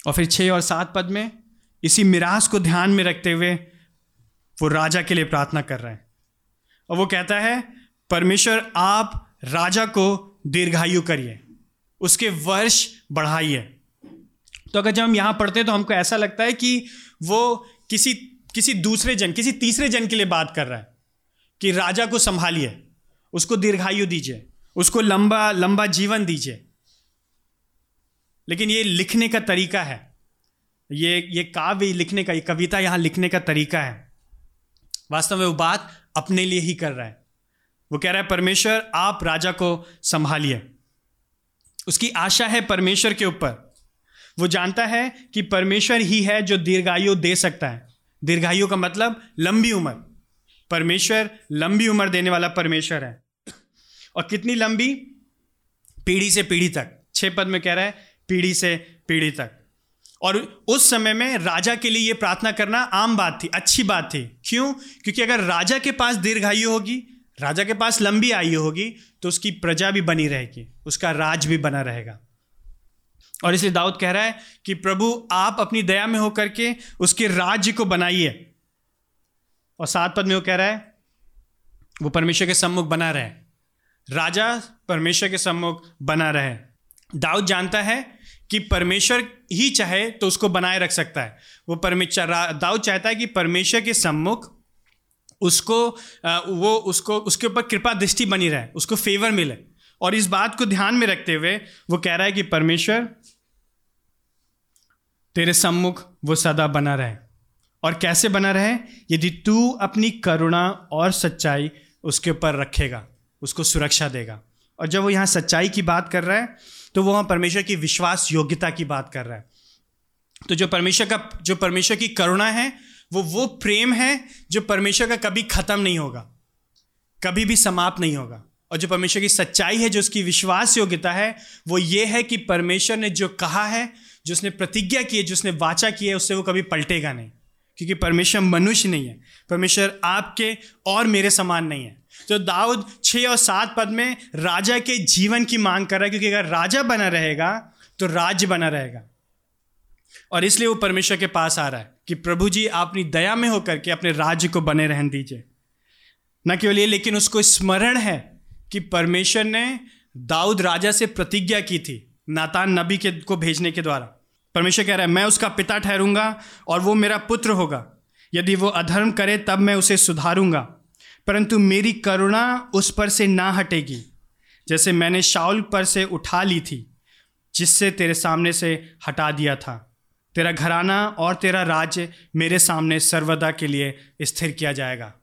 और फिर छः और सात पद में, इसी मिरास को ध्यान में रखते हुए वो राजा के लिए प्रार्थना कर रहे हैं। और वो कहता है, परमेश्वर, आप राजा को दीर्घायु करिए। उसके वर्ष बढ़ाइए। तो अगर जब हम यहाँ पढ़ते हैं तो हमको ऐसा लगता है कि वो किसी किसी दूसरे जन, किसी तीसरे जन के लिए बात कर रहा है कि राजा को संभालिए, उसको दीर्घायु दीजिए, उसको लंबा लंबा जीवन दीजिए। लेकिन ये लिखने का तरीका है। ये ये काव्य लिखने का, ये कविता यहाँ लिखने का तरीका है। वास्तव में वो बात अपने लिए ही कर रहा है। वो कह रहा है, परमेश्वर, आप राजा को संभालिए। उसकी आशा है परमेश्वर के ऊपर। वो जानता है कि परमेश्वर ही है जो दीर्घायु दे सकता है। दीर्घायु का मतलब लंबी उम्र। परमेश्वर लंबी उम्र देने वाला परमेश्वर है। और कितनी लंबी? पीढ़ी से पीढ़ी तक। छह पद में कह रहा है, पीढ़ी से पीढ़ी तक। और उस समय में राजा के लिए यह प्रार्थना करना आम बात थी, अच्छी बात थी। क्यों? क्योंकि अगर राजा के पास दीर्घायु होगी, राजा के पास लंबी आयु होगी तो उसकी प्रजा भी बनी रहेगी, उसका राज भी बना रहेगा। और इसलिए दाऊद कह रहा है कि प्रभु, आप अपनी दया में होकर के उसके राज्य को बनाइए। और सात पद में वो कह रहा है, वो परमेश्वर के सम्मुख बना रहे। राजा परमेश्वर के सम्मुख बना रहे। दाऊद जानता है कि परमेश्वर ही चाहे तो उसको बनाए रख सकता है। वो परमेश्वर, दाऊद चाहता है कि परमेश्वर के सम्मुख उसको वो उसको, उसके ऊपर कृपा दृष्टि बनी रहे, उसको फेवर मिले। और इस बात को ध्यान में रखते हुए वो कह रहा है कि परमेश्वर, तेरे सम्मुख वो सदा बना रहे। और कैसे बना रहे? यदि तू अपनी करुणा और सच्चाई उसके ऊपर रखेगा, उसको सुरक्षा देगा। और जब वो यहाँ सच्चाई की बात कर रहा है तो वो वहाँ परमेश्वर की विश्वास योग्यता की बात कर रहा है। तो जो परमेश्वर का, जो परमेश्वर की करुणा है, वो वो प्रेम है जो परमेश्वर का कभी ख़त्म नहीं होगा, कभी भी समाप्त नहीं होगा। और जो परमेश्वर की सच्चाई है, जो उसकी विश्वास योग्यता है, वो ये है कि परमेश्वर ने जो कहा है, जो उसने प्रतिज्ञा की है, जो उसने वाचा की है, उससे वो कभी पलटेगा नहीं। क्योंकि परमेश्वर मनुष्य नहीं है। परमेश्वर आपके और मेरे समान नहीं है। तो दाऊद छः और सात पद में राजा के जीवन की मांग कर रहा है, क्योंकि अगर राजा बना रहेगा तो राज्य बना रहेगा। और इसलिए वो परमेश्वर के पास आ रहा है कि प्रभु जी, आप अपनी दया में होकर के अपने राज्य को बने रहन दीजिए। न केवल ये, लेकिन उसको स्मरण है कि परमेश्वर ने दाऊद राजा से प्रतिज्ञा की थी, नातान नबी के को भेजने के द्वारा। परमेश्वर कह रहा है, मैं उसका पिता ठहरूँगा और वो मेरा पुत्र होगा। यदि वो अधर्म करे, तब मैं उसे सुधारूँगा। परंतु मेरी करुणा उस पर से ना हटेगी। जैसे मैंने शाउल पर से उठा ली थी, जिससे तेरे सामने से हटा दिया था। तेरा घराना और तेरा राज्य मेरे सामने सर्वदा के लिए स्थिर किया जाएगा।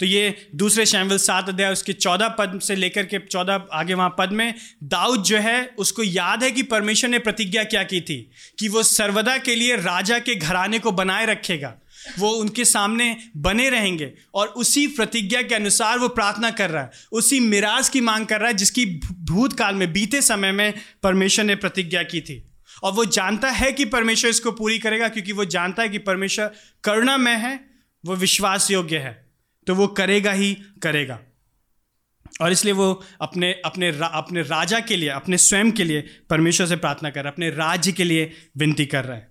तो ये दूसरे शैमविल सात अध्याय, उसके चौदह पद से लेकर के चौदह, आगे वहाँ पद में, दाऊद जो है, उसको याद है कि परमेश्वर ने प्रतिज्ञा क्या की थी? कि वो सर्वदा के लिए राजा के घराने को बनाए रखेगा। वो उनके सामने बने रहेंगे और उसी प्रतिज्ञा के अनुसार वो प्रार्थना कर रहा है। उसी मिराज की मांग कर रहा है जिसकी भूतकाल में बीते समय में परमेश्वर ने प्रतिज्ञा की थी। और वो जानता है कि परमेश्वर इसको पूरी करेगा क्योंकि वो जानता है कि परमेश्वर करुणा में है वो विश्वास योग्य है। तो वो करेगा ही करेगा। और इसलिए वो अपने अपने रा, अपने राजा के लिए अपने स्वयं के लिए परमेश्वर से प्रार्थना कर रहा है अपने राज्य के लिए विनती कर रहा है।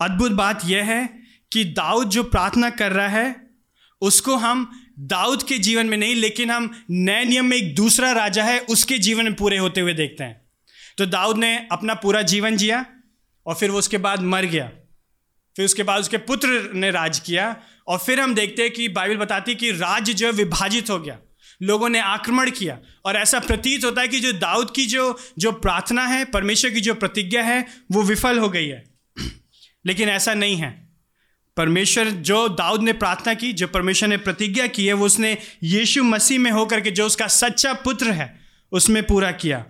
अद्भुत बात यह है कि दाऊद जो प्रार्थना कर रहा है, उसको हम दाऊद के जीवन में नहीं, लेकिन हम नए नियम में एक दूसरा राजा है, उसके जीवन में पूरे होते हुए देखते हैं। तो दाऊद ने अपना पूरा जीवन जिया और फिर वो उसके बाद मर गया। फिर उसके बाद उसके पुत्र ने राज किया और फिर हम देखते हैं कि बाइबल बताती है कि राज्य जो विभाजित हो गया। लोगों ने आक्रमण किया और ऐसा प्रतीत होता है कि जो दाऊद की जो जो प्रार्थना है, परमेश्वर की जो प्रतिज्ञा है, वो विफल हो गई है। *clears throat* लेकिन ऐसा नहीं है। परमेश्वर, जो दाऊद ने प्रार्थना की, जो परमेश्वर ने प्रतिज्ञा की है, वो उसने यीशु मसीह में होकर के जो उसका सच्चा पुत्र है, उसमें पूरा किया।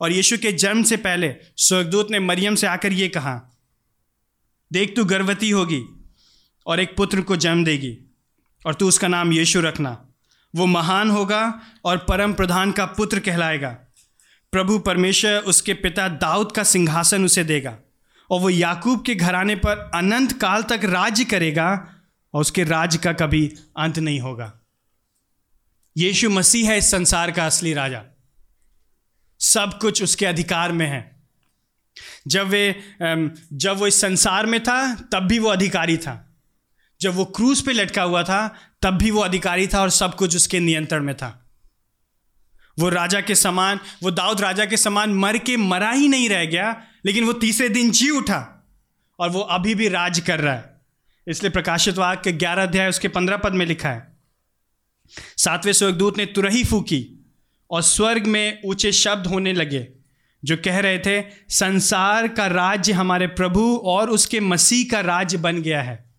और यीशु के जन्म से पहले स्वर्गदूत ने मरियम से आकर ये कहा, देख, तू गर्भवती होगी और एक पुत्र को जन्म देगी और तू उसका नाम यीशु रखना। वो महान होगा और परम प्रधान का पुत्र कहलाएगा। प्रभु परमेश्वर, उसके पिता दाऊद का सिंहासन उसे देगा। और वो याकूब के घराने पर अनंत काल तक राज्य करेगा और उसके राज्य का कभी अंत नहीं होगा। यीशु मसीह है इस संसार का असली राजा। सब कुछ उसके अधिकार में है। जब वे जब वो इस संसार में था, तब भी वो अधिकारी था। जब वो क्रूज पे लटका हुआ था, तब भी वो अधिकारी था और सब कुछ उसके नियंत्रण में था। वो राजा के समान, वो दाऊद राजा के समान मर के मरा ही नहीं रह गया लेकिन वो तीसरे दिन जी उठा और वो अभी भी राज कर रहा है। इसलिए प्रकाशित वाक के ग्यारह अध्याय, उसके पंद्रह पद में लिखा है। सातवें स्वर्गदूत ने तुरही फूकी और स्वर्ग में ऊँचे शब्द होने लगे, जो कह रहे थे, संसार का राज्य हमारे प्रभु और उसके मसीह का राज्य बन गया है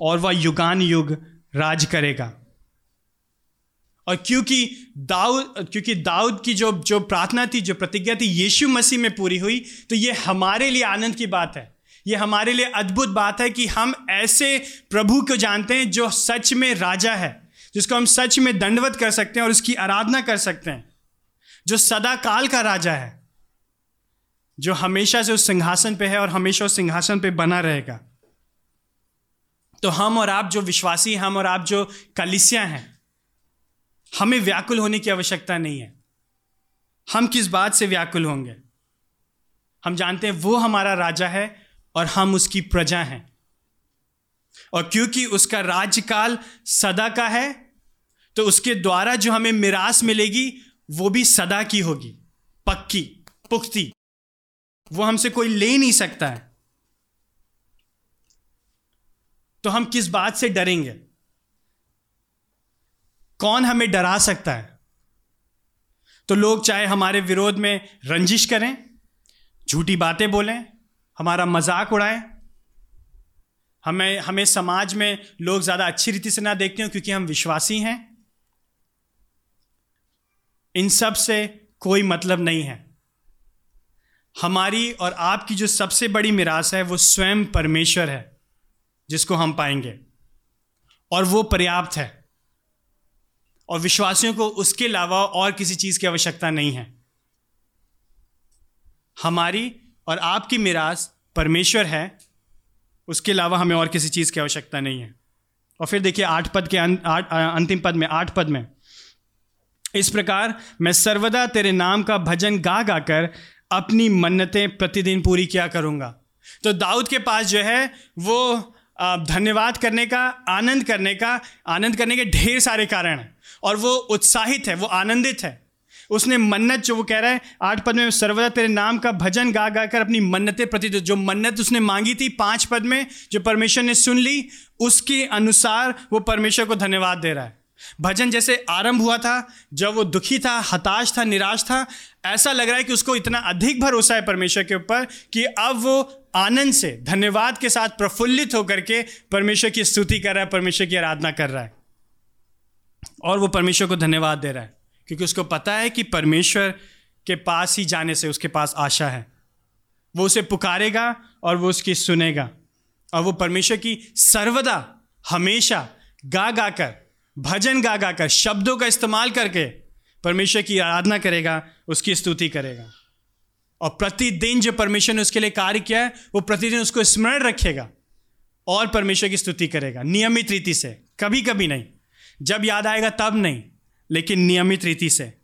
और वह युगान युग राज करेगा। और क्योंकि दाऊद क्योंकि दाऊद की जो जो प्रार्थना थी, जो प्रतिज्ञा थी, यीशु मसीह में पूरी हुई तो ये हमारे लिए आनंद की बात है। ये हमारे लिए अद्भुत बात है कि हम ऐसे प्रभु को जानते हैं जो सच में राजा है, जिसको हम सच में दंडवत कर सकते हैं और उसकी आराधना कर सकते हैं, जो सदा काल का राजा है, जो हमेशा से उस सिंहासन पे है और हमेशा उस सिंहासन पे बना रहेगा। तो हम और आप जो विश्वासी हम और आप जो कलिसियाँ हैं हमें व्याकुल होने की आवश्यकता नहीं है। हम किस बात से व्याकुल होंगे? हम जानते हैं वो हमारा राजा है और हम उसकी प्रजा हैं। और क्योंकि उसका राज्यकाल सदा का है तो उसके द्वारा जो हमें मिरास मिलेगी, वो भी सदा की होगी। पक्की, पुख्ती, वो हमसे कोई ले नहीं सकता है। तो हम किस बात से डरेंगे? कौन हमें डरा सकता है? तो लोग चाहे हमारे विरोध में रंजिश करें, झूठी बातें बोलें, हमारा मज़ाक उड़ाएँ। हमें हमें समाज में लोग ज़्यादा अच्छी रीति से ना देखते हो क्योंकि हम विश्वासी हैं। इन सबसे कोई मतलब नहीं है। हमारी और आपकी जो सबसे बड़ी मिरास है, वो स्वयं परमेश्वर है, जिसको हम पाएँगे। और वो पर्याप्त है। और विश्वासियों को उसके अलावा और किसी चीज़ की आवश्यकता नहीं है। हमारी और आपकी मिराज परमेश्वर है, उसके अलावा हमें और किसी चीज़ की आवश्यकता नहीं है। और फिर देखिए, आठ पद के अंतिम पद में, आठ पद में, इस प्रकार मैं सर्वदा तेरे नाम का भजन गा गा कर अपनी मन्नतें प्रतिदिन पूरी किया करूँगा। तो दाऊद के पास जो है, वो धन्यवाद करने का, आनंद करने का, आनंद करने के ढेर सारे कारण हैं। और वो उत्साहित है, वो आनंदित है। उसने मन्नत, जो वो कह रहा है, आठ पद में, सर्वदा तेरे नाम का भजन गा गा कर अपनी मन्नतें प्रति जो मन्नत उसने मांगी थी पाँच पद में, जो परमेश्वर ने सुन ली, उसके अनुसार वो परमेश्वर को धन्यवाद दे रहा है। भजन जैसे आरंभ हुआ था, जब वो दुखी था, हताश था, निराश था, ऐसा लग रहा है कि उसको इतना अधिक भरोसा है परमेश्वर के ऊपर कि अब वो आनंद से, धन्यवाद के साथ प्रफुल्लित होकर के परमेश्वर की स्तुति कर रहा है, परमेश्वर की आराधना कर रहा है। और वो परमेश्वर को धन्यवाद दे रहा है, क्योंकि उसको पता है कि परमेश्वर के पास ही जाने से उसके पास आशा है। वो उसे पुकारेगा और वो उसकी सुनेगा। और वो परमेश्वर की सर्वदा हमेशा गा गा कर, भजन गा गा कर, शब्दों का इस्तेमाल करके परमेश्वर की आराधना करेगा, उसकी स्तुति करेगा। और प्रतिदिन जो परमेश्वर ने उसके लिए कार्य किया है, वो प्रतिदिन उसको स्मरण रखेगा और परमेश्वर की स्तुति करेगा, नियमित रीति से कभी कभी नहीं। जब याद आएगा तब नहीं, लेकिन नियमित रीति से।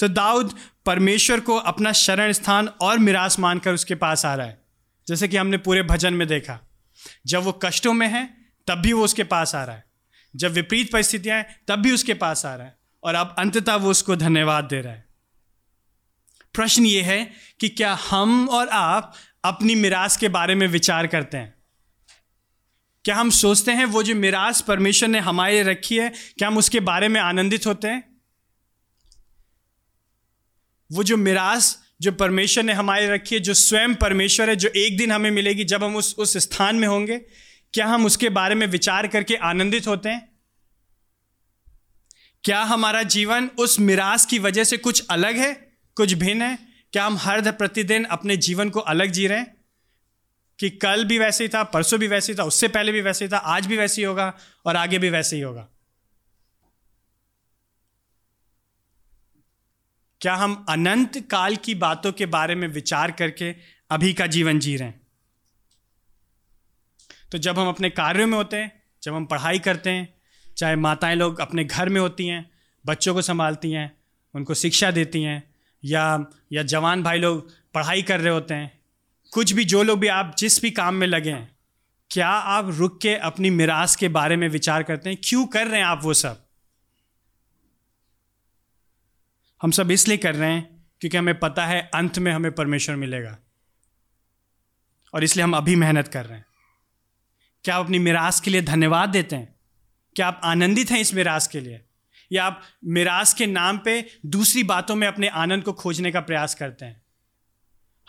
तो दाऊद परमेश्वर को अपना शरण स्थान और मिरास मानकर उसके पास आ रहा है। जैसे कि हमने पूरे भजन में देखा, जब वो कष्टों में है, तब भी वो उसके पास आ रहा है। जब विपरीत परिस्थितियाँ हैं, तब भी उसके पास आ रहा है। और अब अंततः वो उसको धन्यवाद दे रहा है। प्रश्न ये है कि क्या हम और आप अपनी मिरास के बारे में विचार करते हैं? क्या हम सोचते हैं वो जो मिरास परमेश्वर ने हमारे रखी है, क्या हम उसके बारे में आनंदित होते हैं? वो जो मिरास जो परमेश्वर ने हमारे रखी है, जो स्वयं परमेश्वर है, जो एक दिन हमें मिलेगी जब हम उस उस स्थान में होंगे, क्या हम उसके बारे में विचार करके आनंदित होते हैं? क्या हमारा जीवन उस मिरास की वजह से कुछ अलग है, कुछ भिन्न है? क्या हम हर प्रतिदिन अपने जीवन को अलग जी रहे हैं? कि कल भी वैसे ही था, परसों भी वैसे ही था, उससे पहले भी वैसे ही था, आज भी वैसे ही होगा और आगे भी वैसे ही होगा। क्या हम अनंत काल की बातों के बारे में विचार करके अभी का जीवन जी रहे हैं? तो जब हम अपने कार्यों में होते हैं, जब हम पढ़ाई करते हैं, चाहे माताएँ लोग अपने घर में होती हैं, बच्चों को संभालती हैं, उनको शिक्षा देती हैं, या या जवान भाई लोग पढ़ाई कर रहे होते हैं कुछ भी जो लोग भी आप जिस भी काम में लगे हैं, क्या आप रुक के अपनी मिरास के बारे में विचार करते हैं? क्यों कर रहे हैं आप वो सब? हम सब इसलिए कर रहे हैं क्योंकि हमें पता है अंत में हमें परमेश्वर मिलेगा। और इसलिए हम अभी मेहनत कर रहे हैं। क्या आप अपनी मिरास के लिए धन्यवाद देते हैं? क्या आप आनंदित हैं इस मिरास के लिए? या आप मिरास के नाम पे दूसरी बातों में अपने आनंद को खोजने का प्रयास करते हैं?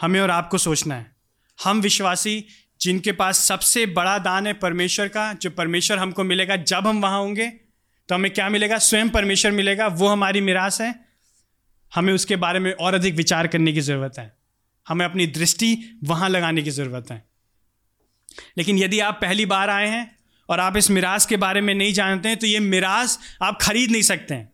हमें और आपको सोचना है। हम विश्वासी जिनके पास सबसे बड़ा दान है परमेश्वर का, जो परमेश्वर हमको मिलेगा जब हम वहाँ होंगे तो हमें क्या मिलेगा? स्वयं परमेश्वर मिलेगा, वो हमारी मिरास है। हमें उसके बारे में और अधिक विचार करने की ज़रूरत है। हमें अपनी दृष्टि वहाँ लगाने की ज़रूरत है। लेकिन यदि आप पहली बार आए हैं और आप इस मिरास के बारे में नहीं जानते हैं तो ये मिरास आप खरीद नहीं सकते हैं।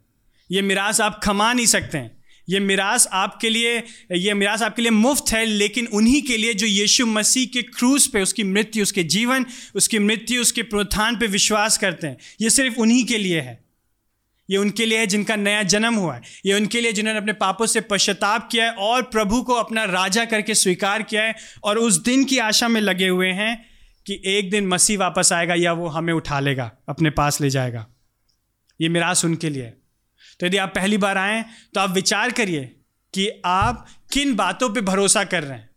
ये मिरास आप कमा नहीं सकते हैं। ये मिरास आपके लिए, ये मिरास आपके लिए मुफ़्त है, लेकिन उन्हीं के लिए जो यीशु मसीह के क्रूज पे उसकी मृत्यु, उसके जीवन, उसकी मृत्यु, उसके प्रोत्थान पे विश्वास करते हैं, ये सिर्फ़ उन्हीं के लिए है। ये उनके लिए है जिनका नया जन्म हुआ है। ये उनके लिए जिन्होंने अपने पापों से पश्चाताप किया है और प्रभु को अपना राजा करके स्वीकार किया है और उस दिन की आशा में लगे हुए हैं कि एक दिन मसीह वापस आएगा या वो हमें उठा लेगा, अपने पास ले जाएगा। ये मिरास उनके लिए तो यदि आप पहली बार आए तो आप विचार करिए कि आप किन बातों पे भरोसा कर रहे हैं,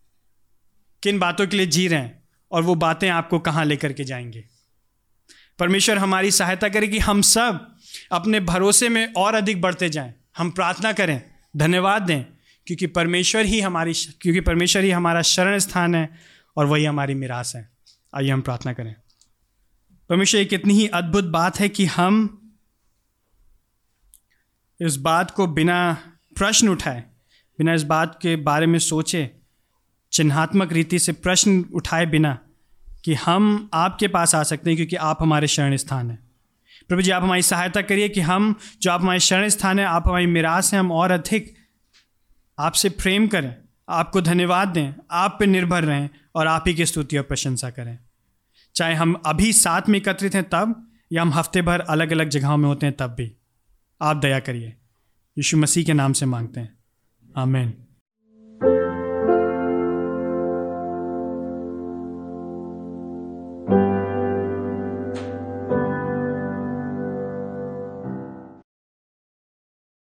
किन बातों के लिए जी रहे हैं और वो बातें आपको कहाँ लेकर के जाएँगे। परमेश्वर हमारी सहायता करे कि हम सब अपने भरोसे में और अधिक बढ़ते जाएँ। हम प्रार्थना करें, धन्यवाद दें, क्योंकि परमेश्वर ही हमारी क्योंकि परमेश्वर ही हमारा शरण स्थान है और वही हमारी मिरास है। आइए हम प्रार्थना करें। परमेश्वर, एक इतनी ही अद्भुत बात है कि हम इस बात को बिना प्रश्न उठाए, बिना इस बात के बारे में सोचे, चिन्हात्मक रीति से प्रश्न उठाए बिना कि हम आपके पास आ सकते हैं क्योंकि आप हमारे शरण स्थान हैं। प्रभु जी, आप हमारी सहायता करिए कि हम, जो आप हमारे शरण स्थान हैं, आप हमारी मिरास हैं, हम और अधिक आपसे प्रेम करें, आपको धन्यवाद दें, आप पे निर्भर रहें और आप ही की स्तुति और प्रशंसा करें। चाहे हम अभी साथ में एकत्रित हैं तब, या हम हफ़्ते भर अलग अलग जगहों में होते हैं तब भी। आप दया करिए। यीशु मसीह के नाम से मांगते हैं। आमेन।